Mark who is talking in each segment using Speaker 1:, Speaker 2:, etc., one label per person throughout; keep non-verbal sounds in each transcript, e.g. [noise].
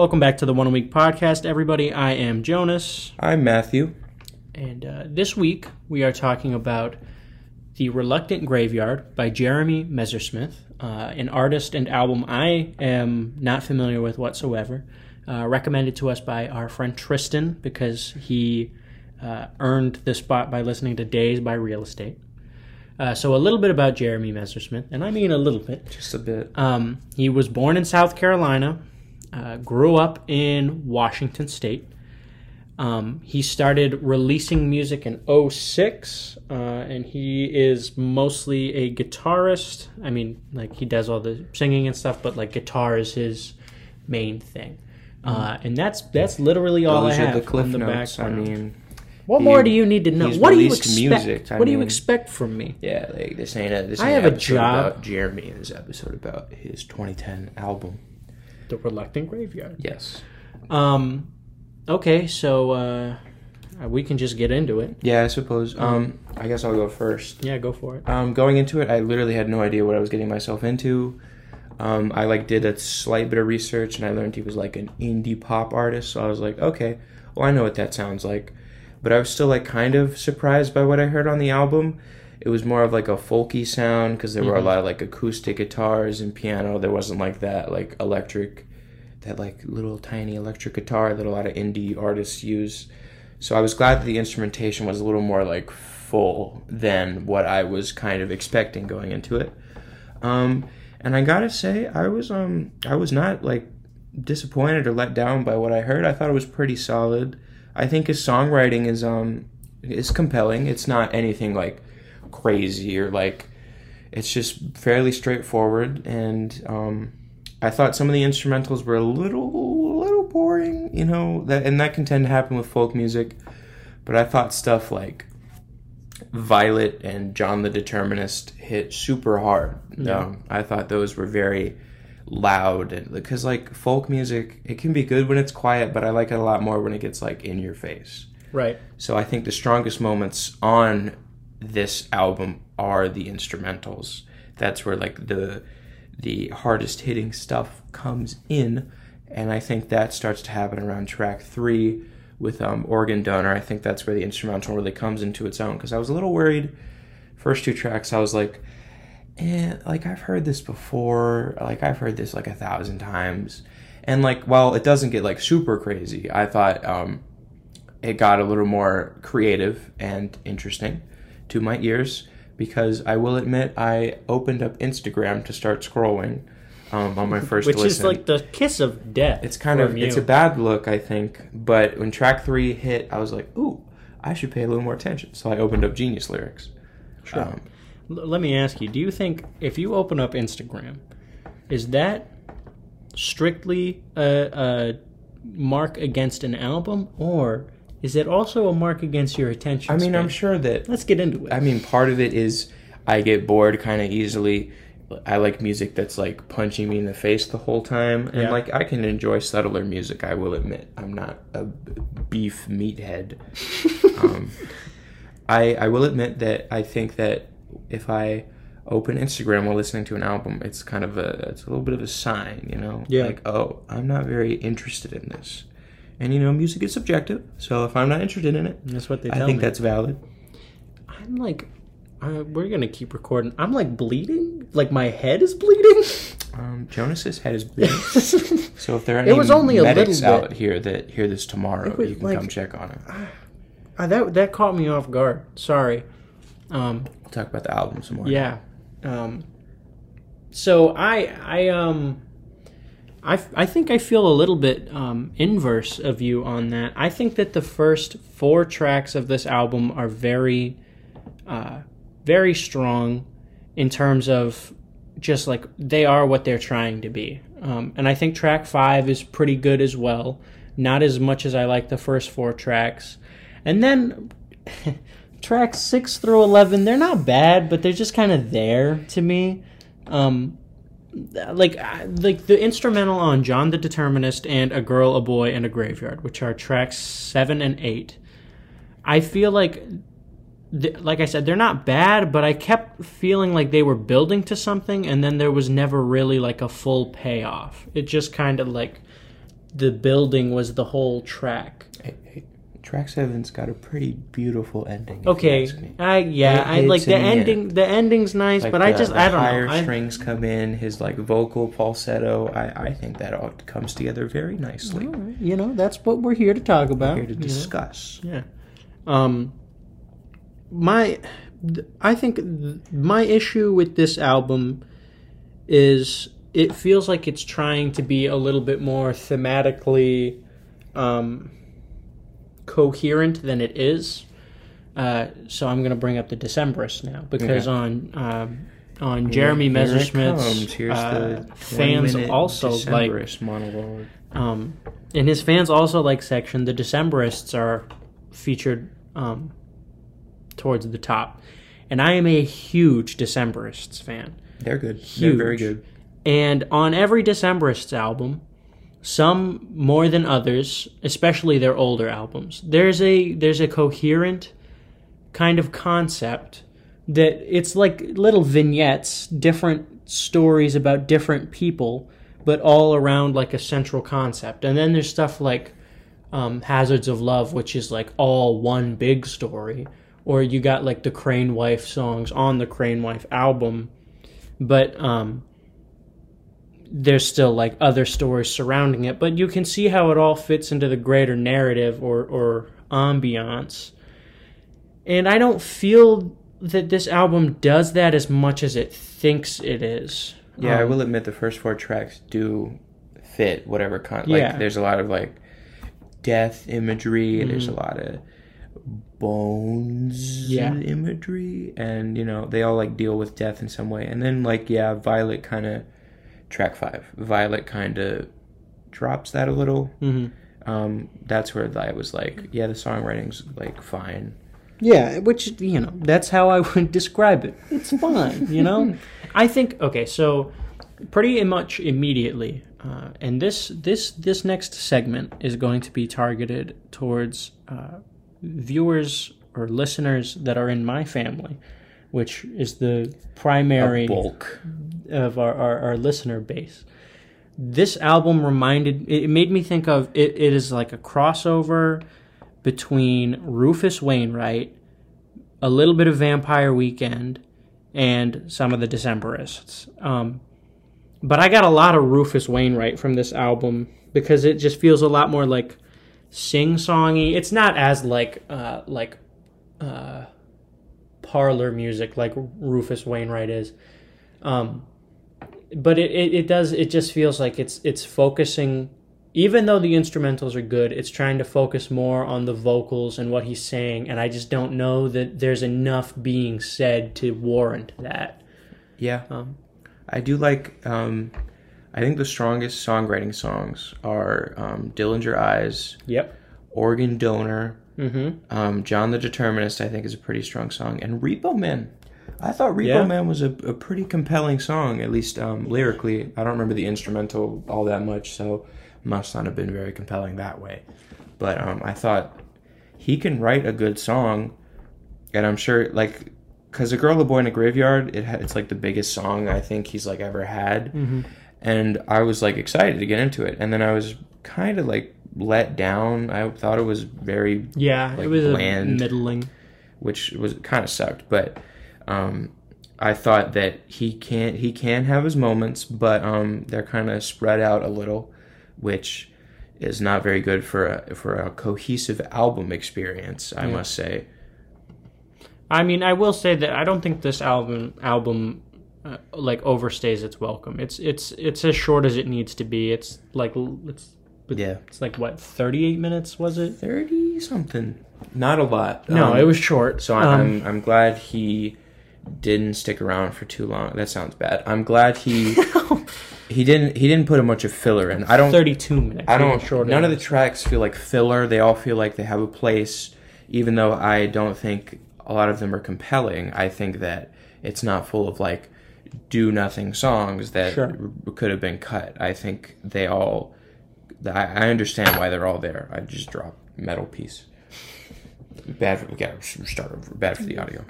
Speaker 1: Welcome back to the One Week podcast, everybody. I am Jonas,
Speaker 2: I'm Matthew.
Speaker 1: and uh, this week we are talking about The Reluctant Graveyard by Jeremy Messersmith, uh, an artist and album I am not familiar with whatsoever. Uh, recommended to us by our friend Tristan because he uh, earned the spot by listening to Days by Real Estate. Uh, so, a little bit about Jeremy Messersmith, and I mean a little bit.
Speaker 2: Just a bit.
Speaker 1: Um, he was born in South Carolina, uh, grew up in Washington State. Um, he started releasing music in 06, uh, and he is mostly a guitarist. I mean, like, he does all the singing and stuff, but, like, guitar is his main thing. Uh, and that's that's literally all
Speaker 2: Those
Speaker 1: I have
Speaker 2: the cliff
Speaker 1: on the
Speaker 2: notes. I mean,
Speaker 1: what
Speaker 2: he-
Speaker 1: more do you need to know? What do you expect?
Speaker 2: music, I
Speaker 1: what do you expect from me?
Speaker 2: yeah, like this ain't a this
Speaker 1: I
Speaker 2: ain't
Speaker 1: have a job.
Speaker 2: about Jeremy. In this episode about his 2010 album.
Speaker 1: The Reluctant Graveyard.
Speaker 2: Yes.
Speaker 1: Um, okay, so uh, we can just get into it.
Speaker 2: Yeah, I suppose. Um, I guess I'll go first.
Speaker 1: Yeah, go for it.
Speaker 2: Um, going into it, I literally had no idea what I was getting myself into. Um, I like did a slight bit of research, and I learned he was like an indie pop artist. So I was like, okay, well I know what that sounds like, but I was still like kind of surprised by what I heard on the album. It was more of like a folky sound because there were a
Speaker 1: Mhm.
Speaker 2: lot of like acoustic guitars and piano. There wasn't like that like electric, that like little tiny electric guitar that a lot of indie artists use. So I was glad that the instrumentation was a little more like full than what I was kind of expecting going into it. Um, and I gotta say, I was um I was not like disappointed or let down by what I heard. I thought it was pretty solid. I think his songwriting is um is compelling. It's not anything like crazy or like it's just fairly straightforward and um I thought some of the instrumentals were a little little boring, you know, that and that can tend to happen with folk music. But I thought stuff like Violet and John the Determinist hit super hard.
Speaker 1: Yeah.
Speaker 2: Um, I thought those were very loud and because like folk music, it can be good when it's quiet, but I like it a lot more when it gets like in your face.
Speaker 1: Right.
Speaker 2: So I think the strongest moments on this album are the instrumentals. That's where like the the hardest hitting stuff comes in, and I think that starts to happen around track three with um, Organ Donor. I think that's where the instrumental really comes into its own because I was a little worried. First two tracks, I was like, eh, like I've heard this before. Like I've heard this like a thousand times, and like while it doesn't get like super crazy, I thought um, it got a little more creative and interesting to my ears because I will admit I opened up Instagram to start scrolling um, on my first
Speaker 1: Which
Speaker 2: listen.
Speaker 1: is like the kiss of death.
Speaker 2: it's kind of
Speaker 1: you.
Speaker 2: it's a bad look, I think. But when track three hit, I was like, ooh, I should pay a little more attention. So I opened up Genius lyrics.
Speaker 1: Sure.
Speaker 2: Um,
Speaker 1: L- let me ask you: Do you think if you open up Instagram, is that strictly a, a mark against an album, or is it also a mark against your attention?
Speaker 2: I mean, I'm sure that
Speaker 1: Let's get into it.
Speaker 2: I mean, part of it is I get bored kind of easily. I like music that's like punching me in the face the whole time, and
Speaker 1: Yeah.
Speaker 2: like I can enjoy subtler music. I will admit, I'm not a beef meathead. [laughs] um, I I will admit that I think that if I open Instagram while listening to an album, it's kind of a it's a little bit of a sign, you know,
Speaker 1: Yeah.
Speaker 2: like oh, I'm not very interested in this, and you know, music is subjective. So if I'm not interested in it,
Speaker 1: That's what they
Speaker 2: I think
Speaker 1: me.
Speaker 2: that's valid.
Speaker 1: I'm like, uh, we're gonna keep recording. I'm like bleeding. Like my head is bleeding.
Speaker 2: Um, Jonas's head is bleeding. [laughs] So if there are
Speaker 1: It
Speaker 2: any
Speaker 1: was only a
Speaker 2: medics
Speaker 1: little bit.
Speaker 2: out here that hear this tomorrow,
Speaker 1: was
Speaker 2: you can
Speaker 1: like-
Speaker 2: come check on it.
Speaker 1: Uh, that that caught me off guard. Sorry. Um,
Speaker 2: We'll talk about the album some more.
Speaker 1: Yeah. Um, so I I um I, I think I feel a little bit um, inverse of you on that. I think that the first four tracks of this album are very uh, very strong in terms of just like they are what they're trying to be. Um, and I think track five is pretty good as well. Not as much as I like the first four tracks. And then [laughs] tracks six through 11, they're not bad, but they're just kind of there to me. Um, like uh, like the instrumental on John the Determinist and A Girl, a Boy, and a Graveyard, which are tracks seven and eight. I feel like, th- like I said, they're not bad, but I kept feeling like they were building to something, and then there was never really like a full payoff. It just kind of like the building was the whole track.
Speaker 2: Hey, hey, track seven's got a pretty beautiful ending.
Speaker 1: Okay. I yeah,
Speaker 2: It
Speaker 1: I like the
Speaker 2: in the end.
Speaker 1: ending. The ending's nice,
Speaker 2: Like
Speaker 1: but I just
Speaker 2: the
Speaker 1: I don't
Speaker 2: higher
Speaker 1: know. I,
Speaker 2: strings come in, his like vocal falsetto. I I think that all comes together very nicely.
Speaker 1: Right, you know, that's what we're here to talk about.
Speaker 2: Here to
Speaker 1: you know.
Speaker 2: discuss.
Speaker 1: Yeah. Um my th- I think th- my issue with this album is it feels like it's trying to be a little bit more thematically um coherent than it is. Uh, so I'm going to bring up the Decemberists now because
Speaker 2: Okay.
Speaker 1: on um, on Jeremy
Speaker 2: Here it
Speaker 1: Messersmith's
Speaker 2: comes. Here's
Speaker 1: uh, fans
Speaker 2: 20-minute
Speaker 1: also like
Speaker 2: monologue.
Speaker 1: um, in his fans also like section, the Decemberists are featured um, towards the top, and I am a huge Decemberists fan.
Speaker 2: They're good. They're very good.
Speaker 1: And on every Decemberists album, some more than others, especially their older albums, there's a there's a coherent kind of concept that it's like little vignettes, different stories about different people, but all around like a central concept. And then there's stuff like um, Hazards of Love, which is like all one big story. Or you got like the Crane Wife songs on the Crane Wife album, but um, there's still like other stories surrounding it. But you can see how it all fits into the greater narrative or or ambiance. And I don't feel that this album does that as much as it thinks it is.
Speaker 2: Yeah, I
Speaker 1: Um,
Speaker 2: will admit the first four tracks do fit whatever con. Like,
Speaker 1: Yeah.
Speaker 2: there's a lot of like death imagery. There's
Speaker 1: Mm-hmm.
Speaker 2: a lot of bones
Speaker 1: Yeah.
Speaker 2: imagery, and you know they all like deal with death in some way. And then like yeah, Violet kind of track five. Violet kind of drops that a little.
Speaker 1: mhm.
Speaker 2: Um, that's where I was like, yeah, the songwriting's like fine.
Speaker 1: Yeah, which you know, that's how I [laughs] would describe it. It's fine, you know. [laughs] I think okay, so pretty much immediately, uh, and this this this next segment is going to be targeted towards uh, viewers or listeners that are in my family, which is the primary
Speaker 2: A bulk.
Speaker 1: of our, our, our listener base. This album reminded it made me think of it, it is like a crossover between Rufus Wainwright, a little bit of Vampire Weekend, and some of the Decemberists. Um, but I got a lot of Rufus Wainwright from this album because it just feels a lot more like sing-songy. It's not as like uh, like uh, parlor music like Rufus Wainwright is. Um, but it, it, it does it just feels like it's it's focusing even though the instrumentals are good it's trying to focus more on the vocals and what he's saying and i just don't know that there's enough being said to warrant that
Speaker 2: Yeah.
Speaker 1: um,
Speaker 2: I do like. Um, I think the strongest songwriting songs are um, "Dillinger Eyes,"
Speaker 1: yep
Speaker 2: "Organ Donor,"
Speaker 1: mm-hmm
Speaker 2: um, "John the Determinist." I think is a pretty strong song, and "Repo Man." I thought "Repo
Speaker 1: Yeah.
Speaker 2: Man" was a, a pretty compelling song, at least um, lyrically. I don't remember the instrumental all that much, so must not have been very compelling that way. But um, I thought he can write a good song, and I'm sure like because "A Girl, a Boy in a Graveyard," it ha- it's like the biggest song I think he's like ever had
Speaker 1: mm-hmm
Speaker 2: and I was like excited to get into it, and then I was kind of like let down. I thought it was very,
Speaker 1: yeah
Speaker 2: Like
Speaker 1: it was
Speaker 2: bland.
Speaker 1: middling
Speaker 2: which was kind of sucked, but um, I thought that he can he can have his moments, but um, they're kind of spread out a little, which is not very good for a for a cohesive album experience. I
Speaker 1: Yeah.
Speaker 2: must say.
Speaker 1: i mean i will say that i don't think this album album uh, like overstays its welcome it's it's it's as short as it needs to be it's like it's
Speaker 2: Yeah,
Speaker 1: it's like what 38 minutes was it
Speaker 2: thirty something, not a lot.
Speaker 1: no
Speaker 2: Um,
Speaker 1: it was short
Speaker 2: So
Speaker 1: Um,
Speaker 2: I'm I'm glad he didn't stick around for too long. That sounds bad. I'm glad he [laughs] he didn't he didn't put a bunch of filler in. I don't
Speaker 1: 32 minutes.
Speaker 2: I don't
Speaker 1: shorter
Speaker 2: none of the tracks feel like filler. They all feel like they have a place even though I don't think a lot of them are compelling. I think that it's not full of like do nothing songs that
Speaker 1: Sure.
Speaker 2: r- could have been cut. I think they all I, I understand why they're all there. I just dropped metal piece. Bad for we gotta start over. Bad for the audio.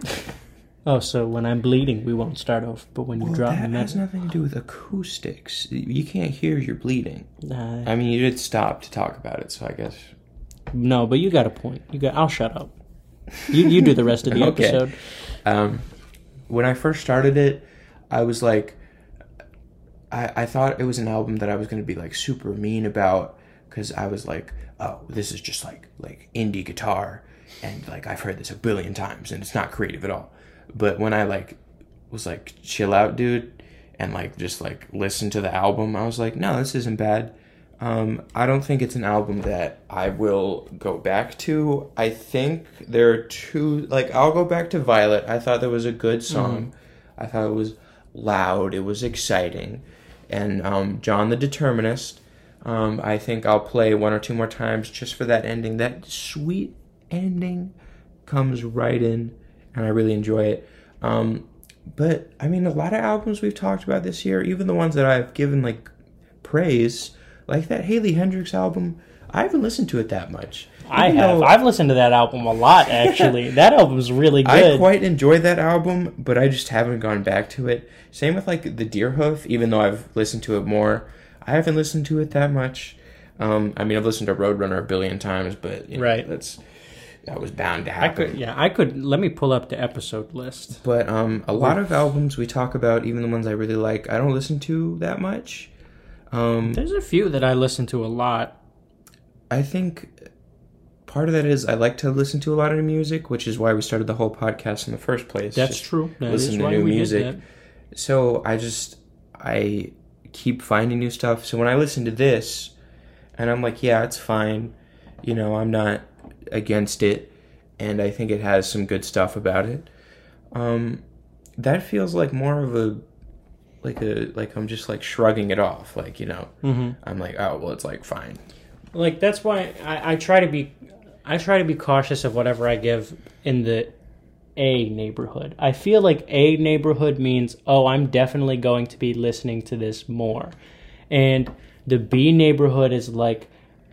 Speaker 1: Oh, so when I'm bleeding, we won't start off, But when you
Speaker 2: Well,
Speaker 1: drop
Speaker 2: that
Speaker 1: me,
Speaker 2: has nothing to do with acoustics. You can't hear your bleeding.
Speaker 1: uh,
Speaker 2: I mean, you did stop to talk about it, so I guess.
Speaker 1: no. But you got a point. You got. I'll shut up. You you do the rest of the [laughs]
Speaker 2: Okay.
Speaker 1: episode.
Speaker 2: Um, when I first started it, I was like, I, I thought it was an album that I was going to be like super mean about because I was like, oh, this is just like like indie guitar, and like I've heard this a billion times, and it's not creative at all. But when I like was like, chill out, dude, and like just like listen to the album, I was like, no, this isn't bad. Um, I don't think it's an album that I will go back to. I think there are two. Like, I'll go back to Violet. I thought that was a good song. I thought it was loud. It was exciting. And um, John the Determinist. Um, I think I'll play one or two more times just for that ending. That sweet ending comes right in, and I really enjoy it. Um, but I mean, a lot of albums we've talked about this year, even the ones that I've given like praise, like that Haley Heynderickx album, I haven't listened to it that much.
Speaker 1: I have. I've listened to that album a lot. [laughs] Actually, that album's really good.
Speaker 2: I quite enjoyed that album, but I just haven't gone back to it. Same with like the Deerhoof, even though I've listened to it more, I haven't listened to it that much. Um, I mean, I've listened to Roadrunner a billion times, but you know,
Speaker 1: Right.
Speaker 2: that's that was bound to
Speaker 1: I
Speaker 2: happen.
Speaker 1: could. Yeah, I could. Let me pull up the episode list.
Speaker 2: But um, a lot of albums we talk about, even the ones I really like, I don't listen to that much. Um,
Speaker 1: There's a few that I listen to a lot.
Speaker 2: I think part of that is I like to listen to a lot of music, which is why we started the whole podcast in the first place.
Speaker 1: That's
Speaker 2: Just
Speaker 1: true. That is
Speaker 2: listen to
Speaker 1: why
Speaker 2: new
Speaker 1: we
Speaker 2: music. So I just I keep finding new stuff. So when I listen to this, and I'm like, yeah, it's fine. You know, I'm not against it, and I think it has some good stuff about it. Um, that feels like more of a like a like I'm just like shrugging it off. Like you know,
Speaker 1: Mhm.
Speaker 2: I'm like, oh well, it's like fine.
Speaker 1: Like that's why I, I try to be, I try to be cautious of whatever I give in the A neighborhood. I feel like A neighborhood means oh, I'm definitely going to be listening to this more, and the B neighborhood is like.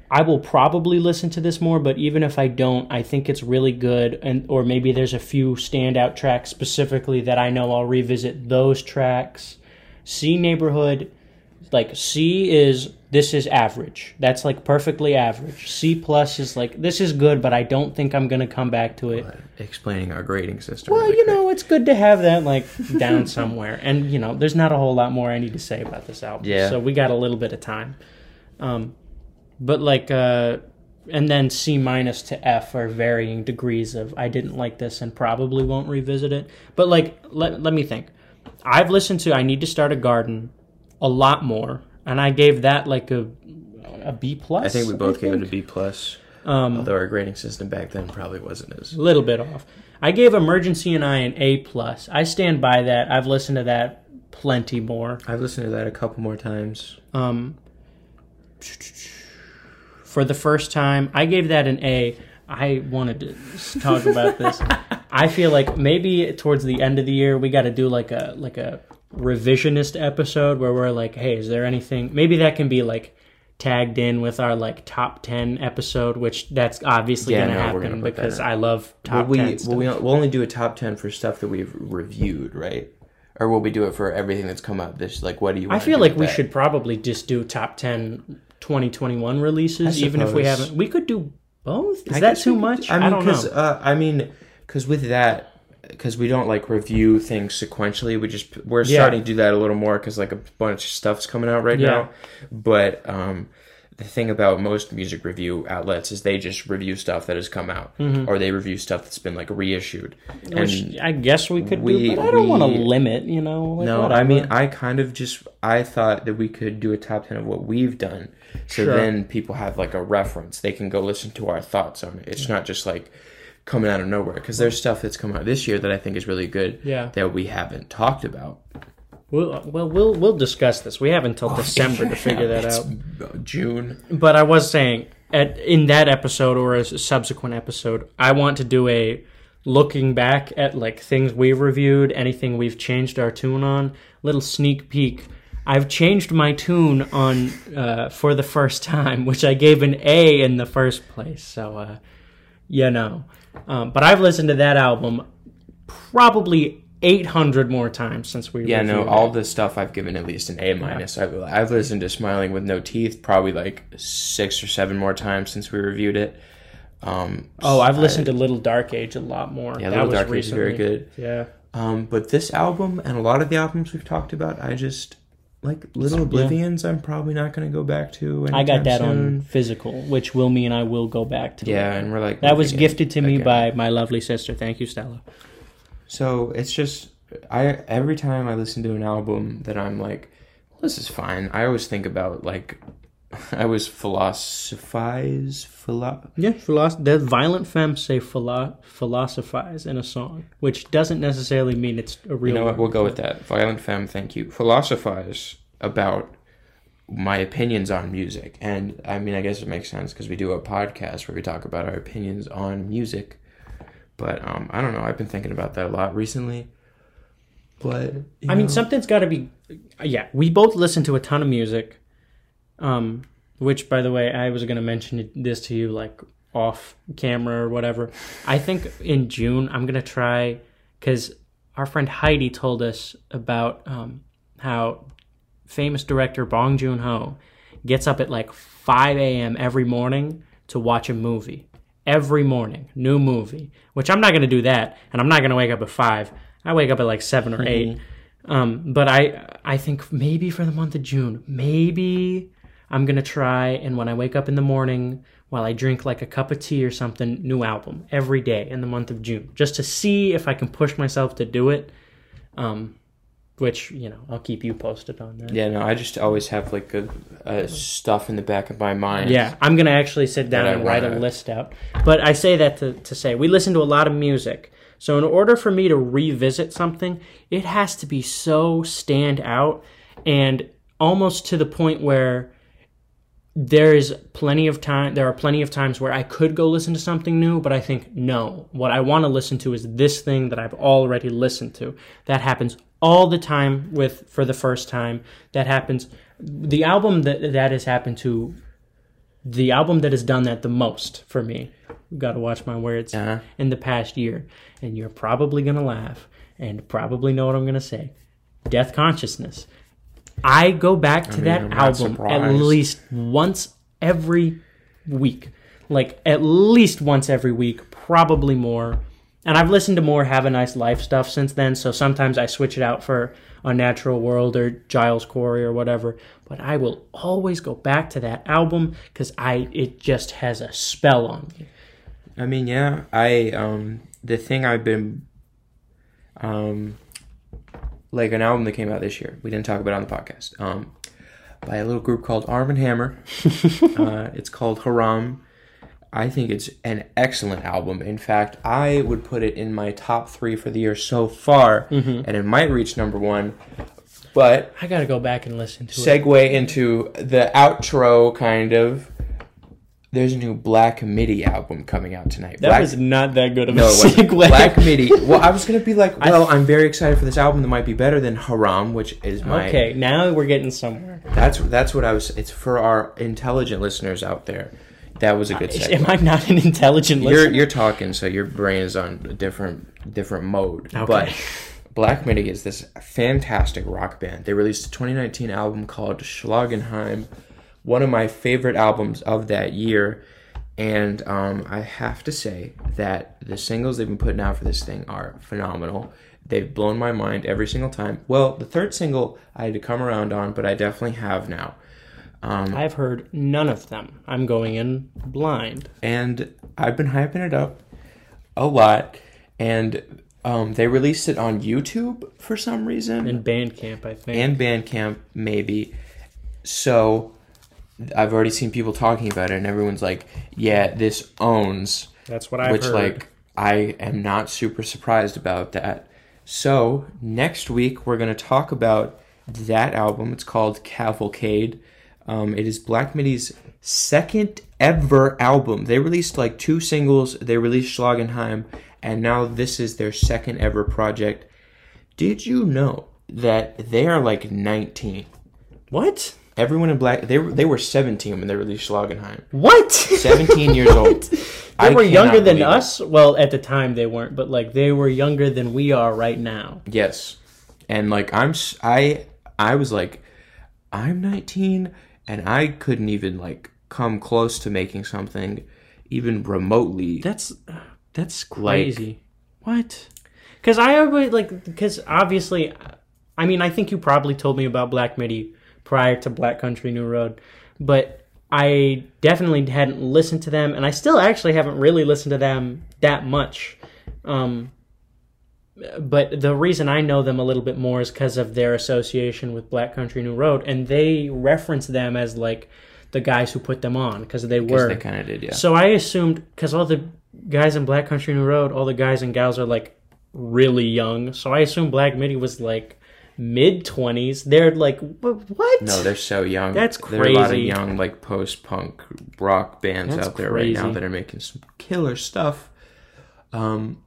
Speaker 1: I will probably listen to this more, but even if I don't, I think it's really good, and or maybe there's a few standout tracks specifically that I know I'll revisit those tracks. C neighborhood, like C is this is average. That's like perfectly average. C plus is like this is good, but I don't think I'm gonna come back to it.
Speaker 2: Explaining our grading system.
Speaker 1: Well,
Speaker 2: really
Speaker 1: you
Speaker 2: quick.
Speaker 1: know, it's good to have that like down [laughs] somewhere, and you know, there's not a whole lot more I need to say about this album.
Speaker 2: Yeah.
Speaker 1: So we got a little bit of time, um, but like, uh, and then C minus to F are varying degrees of I didn't like this and probably won't revisit it. But like, let let me think. I've listened to I Need to Start a Garden a lot more, and I gave that like a a B plus.
Speaker 2: I think we both gave it a B plus.
Speaker 1: Um,
Speaker 2: Although our grading system back then probably wasn't as
Speaker 1: a little bit off. I gave Emergency and I an A plus. I stand by that. I've listened to that plenty more.
Speaker 2: I've listened to that a couple more times.
Speaker 1: Um, for the first time, I gave that an A. I wanted to talk about this. [laughs] I feel like maybe towards the end of the year we got to do like a like a revisionist episode where we're like, hey, is there anything? Maybe that can be like tagged in with our like top 10 episode which that's obviously
Speaker 2: Yeah,
Speaker 1: gonna
Speaker 2: no,
Speaker 1: happen
Speaker 2: gonna
Speaker 1: because i love
Speaker 2: Will
Speaker 1: top
Speaker 2: we,
Speaker 1: 10
Speaker 2: will we, we'll only do a top 10 for stuff that we've reviewed, right? Or will we do it for everything that's come out this? Like, what do you
Speaker 1: I feel like we should probably just do top 10 2021 releases, even if we haven't. We could do both. Is
Speaker 2: I
Speaker 1: that too
Speaker 2: could-
Speaker 1: much?
Speaker 2: I mean,
Speaker 1: don't know.
Speaker 2: Uh, I mean, because with that, because we don't like review things sequentially, we just we're
Speaker 1: Yeah.
Speaker 2: starting to do that a little more because like a bunch of stuff's coming out right
Speaker 1: Yeah.
Speaker 2: now. But um, the thing about most music review outlets is they just review stuff that has come out, or they review stuff that's been like reissued.
Speaker 1: Mm-hmm. Which
Speaker 2: and
Speaker 1: I guess we could
Speaker 2: we-
Speaker 1: do, but I don't want to limit, you know? Like,
Speaker 2: No,
Speaker 1: whatever.
Speaker 2: I mean, I kind of just I thought that we could do a top ten of what we've done, so
Speaker 1: Sure.
Speaker 2: then people have like a reference. They can go listen to our thoughts on it. It's not just like coming out of nowhere because there's stuff that's come out this year that I think is really good.
Speaker 1: Yeah.
Speaker 2: that we haven't talked about.
Speaker 1: We'll, well, we'll we'll discuss this. We have until December to figure that out.
Speaker 2: June.
Speaker 1: But I was saying, at in that episode or a subsequent episode, I want to do a looking back at like things we've reviewed, anything we've changed our tune on, little sneak peek. I've changed my tune on uh, for the first [laughs] time, which I gave an A in the first place. So, uh, you know, um, but I've listened to that album probably 800 more times since we
Speaker 2: Yeah, no,
Speaker 1: reviewed
Speaker 2: all
Speaker 1: it.
Speaker 2: the stuff I've given at least an A minus. I've, I've listened to Smiling with No Teeth probably like six or seven more times since we reviewed it. Um,
Speaker 1: Oh, I've listened to Little Dark Age a lot more.
Speaker 2: yeah,
Speaker 1: That
Speaker 2: Little Dark Age is very good.
Speaker 1: Yeah.
Speaker 2: Um, but this album and a lot of the albums we've talked about, I just like Little Oblivions. I'm probably not going to go back to.
Speaker 1: I got that on physical, which Wilmy and I will go back to.
Speaker 2: Yeah, and we're like
Speaker 1: That was gifted to me
Speaker 2: again.
Speaker 1: by my lovely sister. Thank you, Stella.
Speaker 2: So it's just I every time I listen to an album that I'm like, well, this is fine. I always think about like [laughs] I was philosophize philo-
Speaker 1: Yeah, philosoph- the violent femmes say philo- philosophize in a song, which doesn't necessarily mean it's a real.
Speaker 2: You know what? We'll go with that. Violent femme, thank you. Philosophize about my opinions on music. And I mean, I guess it makes sense because we do a podcast where we talk about our opinions on music. But um, I don't know. I've been thinking about that a lot recently. But
Speaker 1: I mean, something's got to be. Yeah, we both listen to a ton of music. Um, which, by the way, I was going to mention this to you like off camera or whatever. I think in June I'm going to try because our friend Heidi told us about um, how famous director Bong Joon Ho gets up at like 5 a.m. every morning to watch a movie. Every morning, new movie. Which I'm not going to do that, and I'm not going to wake up at five. I wake up at like seven or 8 Um, but I I think maybe for the month of June, maybe I'm gonna try. And when I wake up in the morning, while I drink like a cup of tea or something, new album every day in the month of June, just to see if I can push myself to do it. Um, which you know I'll keep you posted on that.
Speaker 2: Yeah, no, I just always have like a, a stuff in the back of my mind.
Speaker 1: Yeah, I'm gonna actually sit down and write a list out. But I say that to, to say we listen to a lot of music. So in order for me to revisit something, it has to be so stand out and almost to the point where there is plenty of time there are plenty of times where I could go listen to something new, but I think no. What I want to listen to is this thing that I've already listened to. That happens all the time with for the first time. That happens the album that that has happened to the album that has done that the most for me. Got to watch my words
Speaker 2: Uh-huh.
Speaker 1: in the past year, and you're probably gonna laugh and probably know what I'm gonna say. Deathconsciousness. I go back to
Speaker 2: mean,
Speaker 1: that album at least once every week, like at least once every week, probably more. And I've listened to more Have a Nice Life stuff since then, so sometimes I switch it out for Unnatural World or Giles Corey or whatever. But I will always go back to that album because I it just has a spell on me.
Speaker 2: I mean, yeah, I um the thing I've been um like an album that came out this year. We didn't talk about it on the podcast. Um by a little group called Armand Hammer. [laughs] uh, it's called Haram. I think it's an excellent album. In fact, I would put it in my top three for the year so far, and it might reach number one. But
Speaker 1: I gotta go back and listen to it.
Speaker 2: segue into the outro, kind of. There's a new Black MIDI album coming out tonight.
Speaker 1: That
Speaker 2: Black,
Speaker 1: was not that good of
Speaker 2: no,
Speaker 1: a segue.
Speaker 2: Black MIDI. Well, I was gonna be like, [laughs] well, I'm very excited for this album that might be better than Haram, which is my.
Speaker 1: Okay, now we're getting somewhere.
Speaker 2: That's that's what I was. It's for our intelligent listeners out there. That was a good segue.
Speaker 1: Am I not an intelligent
Speaker 2: You're you're talking, so your brain is on a different different mode.
Speaker 1: Okay.
Speaker 2: But Black MIDI is this fantastic rock band. They released a 2019 album called Schlagenheim, one of my favorite albums of that year. And um, I have to say that the singles they've been putting out for this thing are phenomenal. They've blown my mind every single time. Well, the third single I had to come around on, but I definitely have now. Um,
Speaker 1: I've heard none of them. I'm going in blind.
Speaker 2: and I've been hyping it up a lot. And um, they released it on YouTube for some reason
Speaker 1: And Bandcamp, I think.
Speaker 2: and Bandcamp, maybe. So I've already seen people talking about it, and everyone's like, "Yeah, this owns."
Speaker 1: That's what I've
Speaker 2: which,
Speaker 1: heard.
Speaker 2: like, I am not super surprised about that. So next week we're gonna talk about that album. It's called Cavalcade. Um, it is Black Midi's second ever album. They released like two singles. They released Schlagenheim, and now this is their second ever project. Did you know that they are like 19?
Speaker 1: what?
Speaker 2: Everyone in Black they were they were 17 when they released Schlagenheim.
Speaker 1: What?
Speaker 2: 17 years [laughs] old.
Speaker 1: They
Speaker 2: I
Speaker 1: were younger than
Speaker 2: believe it.
Speaker 1: us. Well, at the time they weren't, but like they were younger than we are right now.
Speaker 2: Yes, and like I'm I I was like, I'm 19, and I couldn't even like come close to making something even remotely.
Speaker 1: That's that's crazy. what? Because I always like because obviously, I mean, I think you probably told me about Black Midi prior to Black Country New Road, but I definitely hadn't listened to them, and I still actually haven't really listened to them that much. Um, but the reason I know them a little bit more is because of their association with Black Country New Road, and they reference them as like the guys who put them on because they were
Speaker 2: they kind of did, yeah.
Speaker 1: so I assumed because all the guys in Black Country New Road, all the guys and gals are like really young. So I assumed Black Midi was like mid twenties. They're like, what?
Speaker 2: No, they're so young.
Speaker 1: That's crazy
Speaker 2: There are a lot of young, like post punk rock bands
Speaker 1: That's
Speaker 2: out there right now that are making some killer stuff. Um,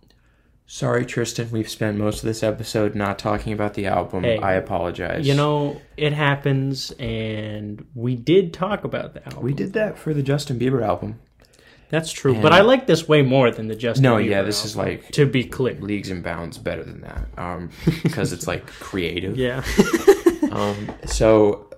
Speaker 2: sorry, Tristan. We've spent most of this episode not talking about the album.
Speaker 1: Hey,
Speaker 2: I apologize.
Speaker 1: you know, it happens, and we did talk about the album.
Speaker 2: we did that for the Justin Bieber album.
Speaker 1: That's true,
Speaker 2: And-
Speaker 1: but I like this way more than the Justin.
Speaker 2: No,
Speaker 1: Bieber
Speaker 2: yeah, this is like
Speaker 1: to be clear.
Speaker 2: leagues and bounds better than that. Um, [laughs] because it's like creative.
Speaker 1: Yeah, [laughs]
Speaker 2: Um, so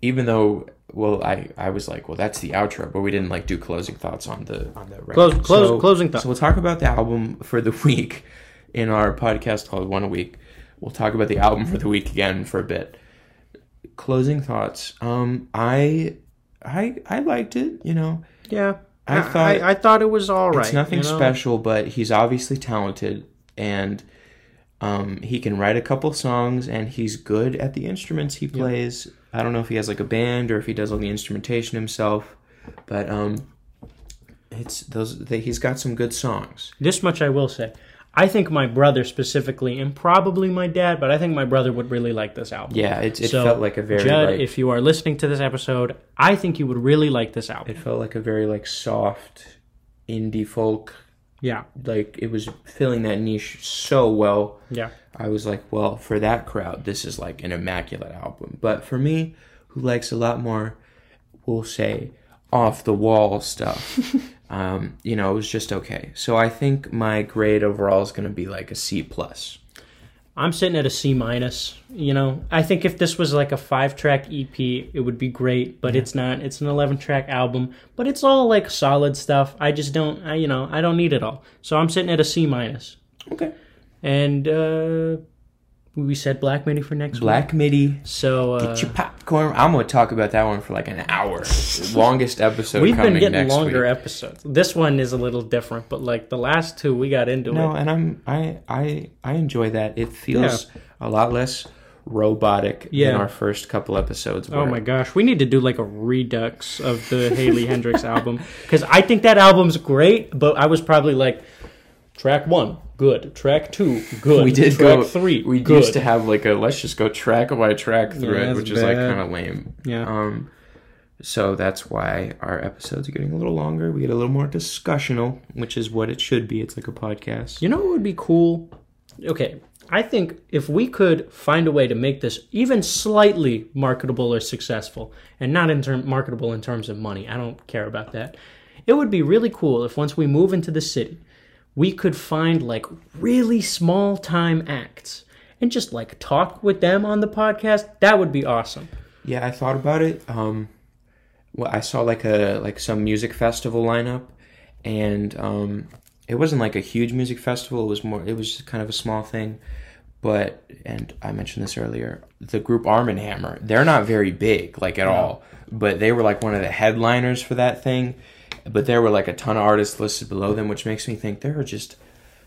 Speaker 2: even though, well, I I was like, well, that's the outro, but we didn't like do closing thoughts on the on the record.
Speaker 1: Close- close-
Speaker 2: So-
Speaker 1: closing thoughts.
Speaker 2: So we'll talk about the album for the [laughs] week in our podcast called One a Week. We'll talk about the album for the week again for a bit. Closing thoughts. Um, I I I liked it. You know,
Speaker 1: yeah.
Speaker 2: I thought-
Speaker 1: I, I thought it was all right.
Speaker 2: it's nothing
Speaker 1: you know?
Speaker 2: special, but he's obviously talented and. Um, he can write a couple songs and he's good at the instruments he plays. I don't know if he has like a band or if he does all the instrumentation himself, but um, it's those. They, he's got some good songs.
Speaker 1: This much I will say. I think my brother specifically, and probably my dad, but I think my brother would really like this album.
Speaker 2: Yeah, it, it
Speaker 1: So,
Speaker 2: felt like a very
Speaker 1: Judd,
Speaker 2: like,
Speaker 1: if you are listening to this episode, I think you would really like this album.
Speaker 2: it felt like a very like soft indie folk.
Speaker 1: Yeah,
Speaker 2: Like it was filling that niche so well.
Speaker 1: yeah.
Speaker 2: I was like, well, for that crowd, this is like an immaculate album. But for me, who likes a lot more, we'll say, off the wall stuff, [laughs] um, you know, it was just okay. So I think my grade overall is going to be like a C plus.
Speaker 1: I'm sitting at a C minus. You know, I think if this was like a five track EP, it would be great, but it's not. It's an 11 track album, but it's all like solid stuff. I just don't, I, you know, I don't need it all. So I'm sitting at a C minus.
Speaker 2: Okay.
Speaker 1: And uh we said Black Midi for next week.
Speaker 2: Black MIDI.
Speaker 1: So uh,
Speaker 2: Get your popcorn. I'm going to talk about that one for like an hour. [laughs] Longest episode
Speaker 1: We've been getting longer
Speaker 2: week.
Speaker 1: episodes. This one is a little different, but like the last two, we got into
Speaker 2: No,
Speaker 1: it.
Speaker 2: No, and I'm I I I enjoy that. It feels a lot less robotic
Speaker 1: Yeah.
Speaker 2: than our first couple episodes.
Speaker 1: Oh my gosh, we need to do like a redux of the Haley [laughs] Heynderickx album because I think that album's great, but I was probably like, track one, good. Track two, good. [laughs]
Speaker 2: we did
Speaker 1: track
Speaker 2: go
Speaker 1: three.
Speaker 2: We
Speaker 1: good.
Speaker 2: used to have like a let's just go track by track through
Speaker 1: Yeah,
Speaker 2: which is like kind of lame.
Speaker 1: Yeah.
Speaker 2: Um, so that's why our episodes are getting a little longer. We get a little more discussional, which is what it should be. It's like a podcast.
Speaker 1: You know what would be cool? Okay, I think if we could find a way to make this even slightly marketable or successful, and not in term marketable in terms of money, I don't care about that. It would be really cool if once we move into the city, we could find like really small time acts and just like talk with them on the podcast. That would be awesome.
Speaker 2: Yeah, I thought about it. Um, well, I saw like a like some music festival lineup, and um, it wasn't like a huge music festival. It was more. It was just kind of a small thing. But and I mentioned this earlier. The group Armand Hammer, they're not very big, like at all. But they were like one of the headliners for that thing. But there were like a ton of artists listed below them, which makes me think there are just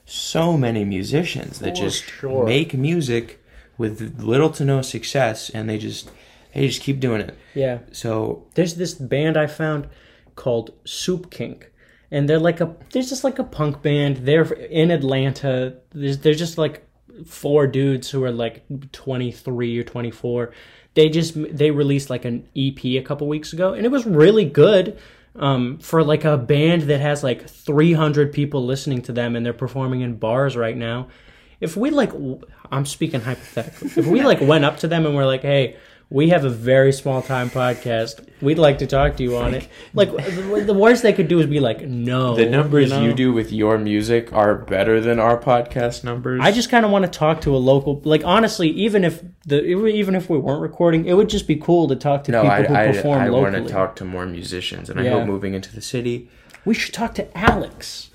Speaker 2: so many musicians that
Speaker 1: For
Speaker 2: just
Speaker 1: sure.
Speaker 2: make music with little to no success, and they just they just keep doing it.
Speaker 1: Yeah.
Speaker 2: So
Speaker 1: There's this band I found called Soup Kink. And they're like a there's just like a punk band. They're in Atlanta. There's they're just like four dudes who are like 23 or 24. They just they released like an EP a couple weeks ago and it was really good um, for like a band that has like 300 people listening to them and they're performing in bars right now. If we like I'm speaking hypothetically. If we like went up to them and we're like, "Hey, We have a very small time podcast. We'd like to talk to you on it. Like the worst they could do is be like, no.
Speaker 2: The numbers you,
Speaker 1: know?
Speaker 2: do with your music are better than our podcast numbers.
Speaker 1: I just kind of want to talk to a local. Like honestly, even if the even if we weren't recording, it would just be cool to talk to
Speaker 2: no,
Speaker 1: people
Speaker 2: I,
Speaker 1: who
Speaker 2: I,
Speaker 1: perform
Speaker 2: I want
Speaker 1: locally.
Speaker 2: to talk to more musicians, and I
Speaker 1: Yeah.
Speaker 2: hope moving into the city,
Speaker 1: We should talk to Alex.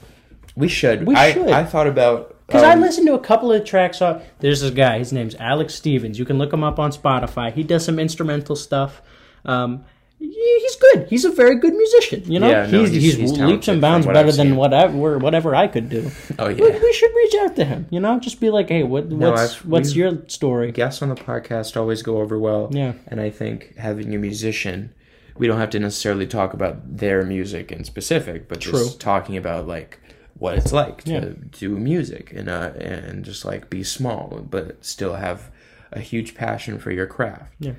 Speaker 2: we should.
Speaker 1: We
Speaker 2: I,
Speaker 1: should.
Speaker 2: I thought about
Speaker 1: Because I
Speaker 2: um,
Speaker 1: listened to a couple of tracks. On, there's this guy. His name's Alex Stevens. You can look him up on Spotify. He does some instrumental stuff. Um, he's good. He's a very good musician. You know,
Speaker 2: Yeah, no,
Speaker 1: he's,
Speaker 2: he's-
Speaker 1: he's,
Speaker 2: he's
Speaker 1: leaps and bounds better
Speaker 2: I've
Speaker 1: than
Speaker 2: seen.
Speaker 1: whatever whatever I could do.
Speaker 2: Oh yeah.
Speaker 1: we should reach out to him. You know, just be like, hey, what, what's
Speaker 2: I've-
Speaker 1: what's your story?
Speaker 2: Guests on the podcast always go over well.
Speaker 1: Yeah.
Speaker 2: And I think having a musician, we don't have to necessarily talk about their music in specific, but
Speaker 1: True.
Speaker 2: just talking about like what it's like to
Speaker 1: Yeah.
Speaker 2: do music and uh, and just like be small but still have a huge passion for your craft.
Speaker 1: Yeah.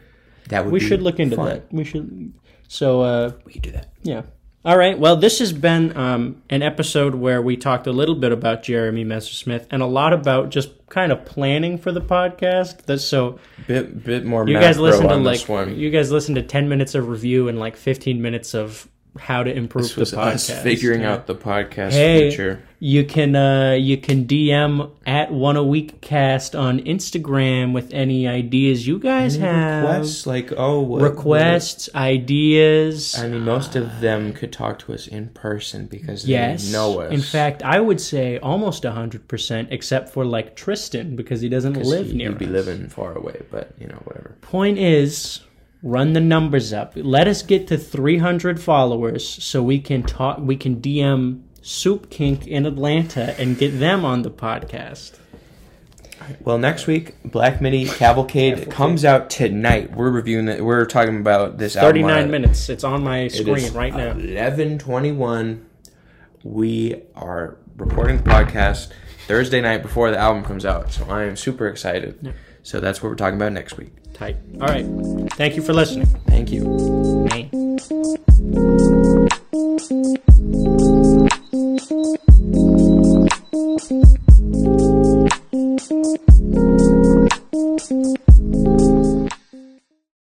Speaker 2: That would
Speaker 1: We should look into
Speaker 2: fun.
Speaker 1: that. We should. So uh,
Speaker 2: We could do that.
Speaker 1: Yeah. All right. Well, this has been um, an episode where we talked a little bit about Jeremy Messersmith and a lot about just kind of planning for the podcast. That's so
Speaker 2: Bit bit more
Speaker 1: you guys listen to like you guys listen to ten minutes of review and like fifteen minutes of how to improve
Speaker 2: This was
Speaker 1: the
Speaker 2: us
Speaker 1: podcast.
Speaker 2: figuring
Speaker 1: Yeah.
Speaker 2: out the podcast
Speaker 1: Hey,
Speaker 2: future.
Speaker 1: you can uh, you can DM at one a week cast on Instagram with any ideas you guys have.
Speaker 2: Requests like oh what,
Speaker 1: requests, ideas.
Speaker 2: I mean, most of them could talk to us in person because
Speaker 1: Yes.
Speaker 2: they know us.
Speaker 1: In fact, I would say almost 100%, except for like Tristan, because he doesn't live near.
Speaker 2: he,
Speaker 1: near
Speaker 2: would be living far away, but you know whatever.
Speaker 1: Point is, run the numbers up. Let us get to 300 followers so we can talk, we can DM Soup Kink in Atlanta and get them on the podcast.
Speaker 2: Well, next week, Black Midi Cavalcade comes out tonight. We're reviewing it. We're talking about this
Speaker 1: 39
Speaker 2: album. uh,
Speaker 1: minutes. It's on my screen
Speaker 2: is
Speaker 1: right now.
Speaker 2: Eleven twenty-one. We are recording the podcast Thursday night before the album comes out, so I am super excited. So that's what we're talking about next week.
Speaker 1: Tight. All right. Thank you for listening.
Speaker 2: Thank you. Bye.